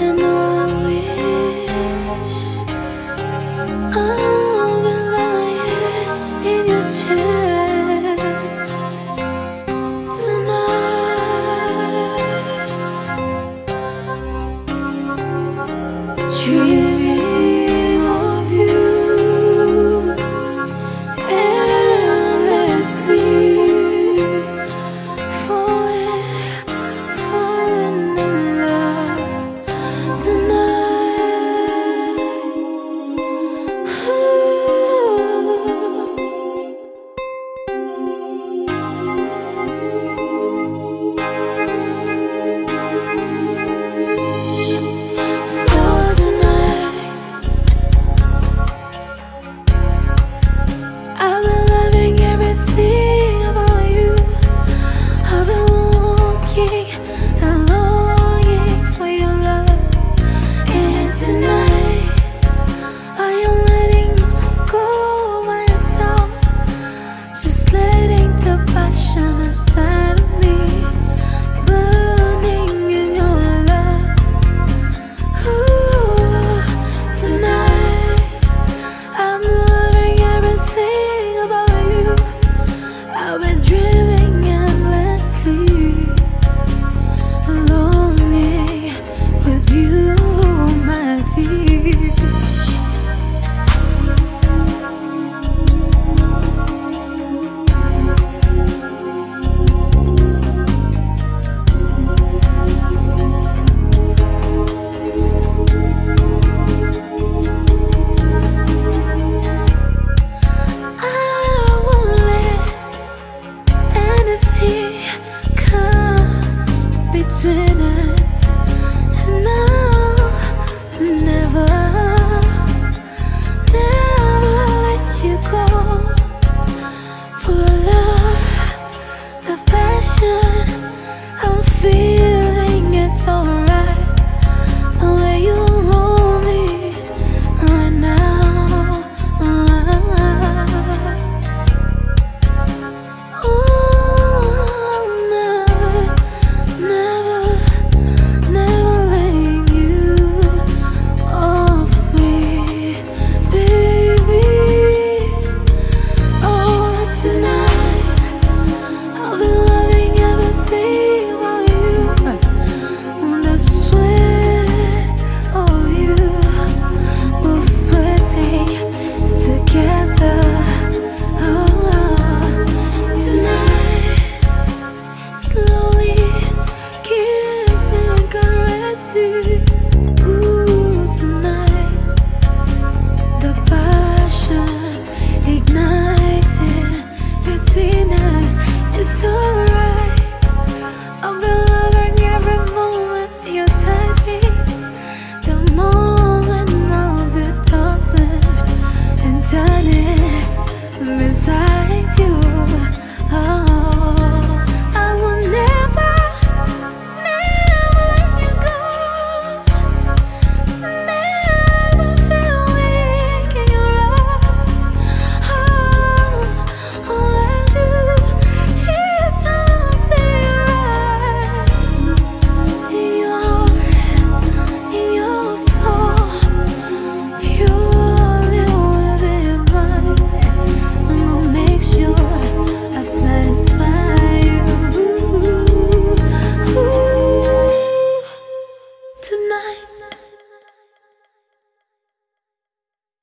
and I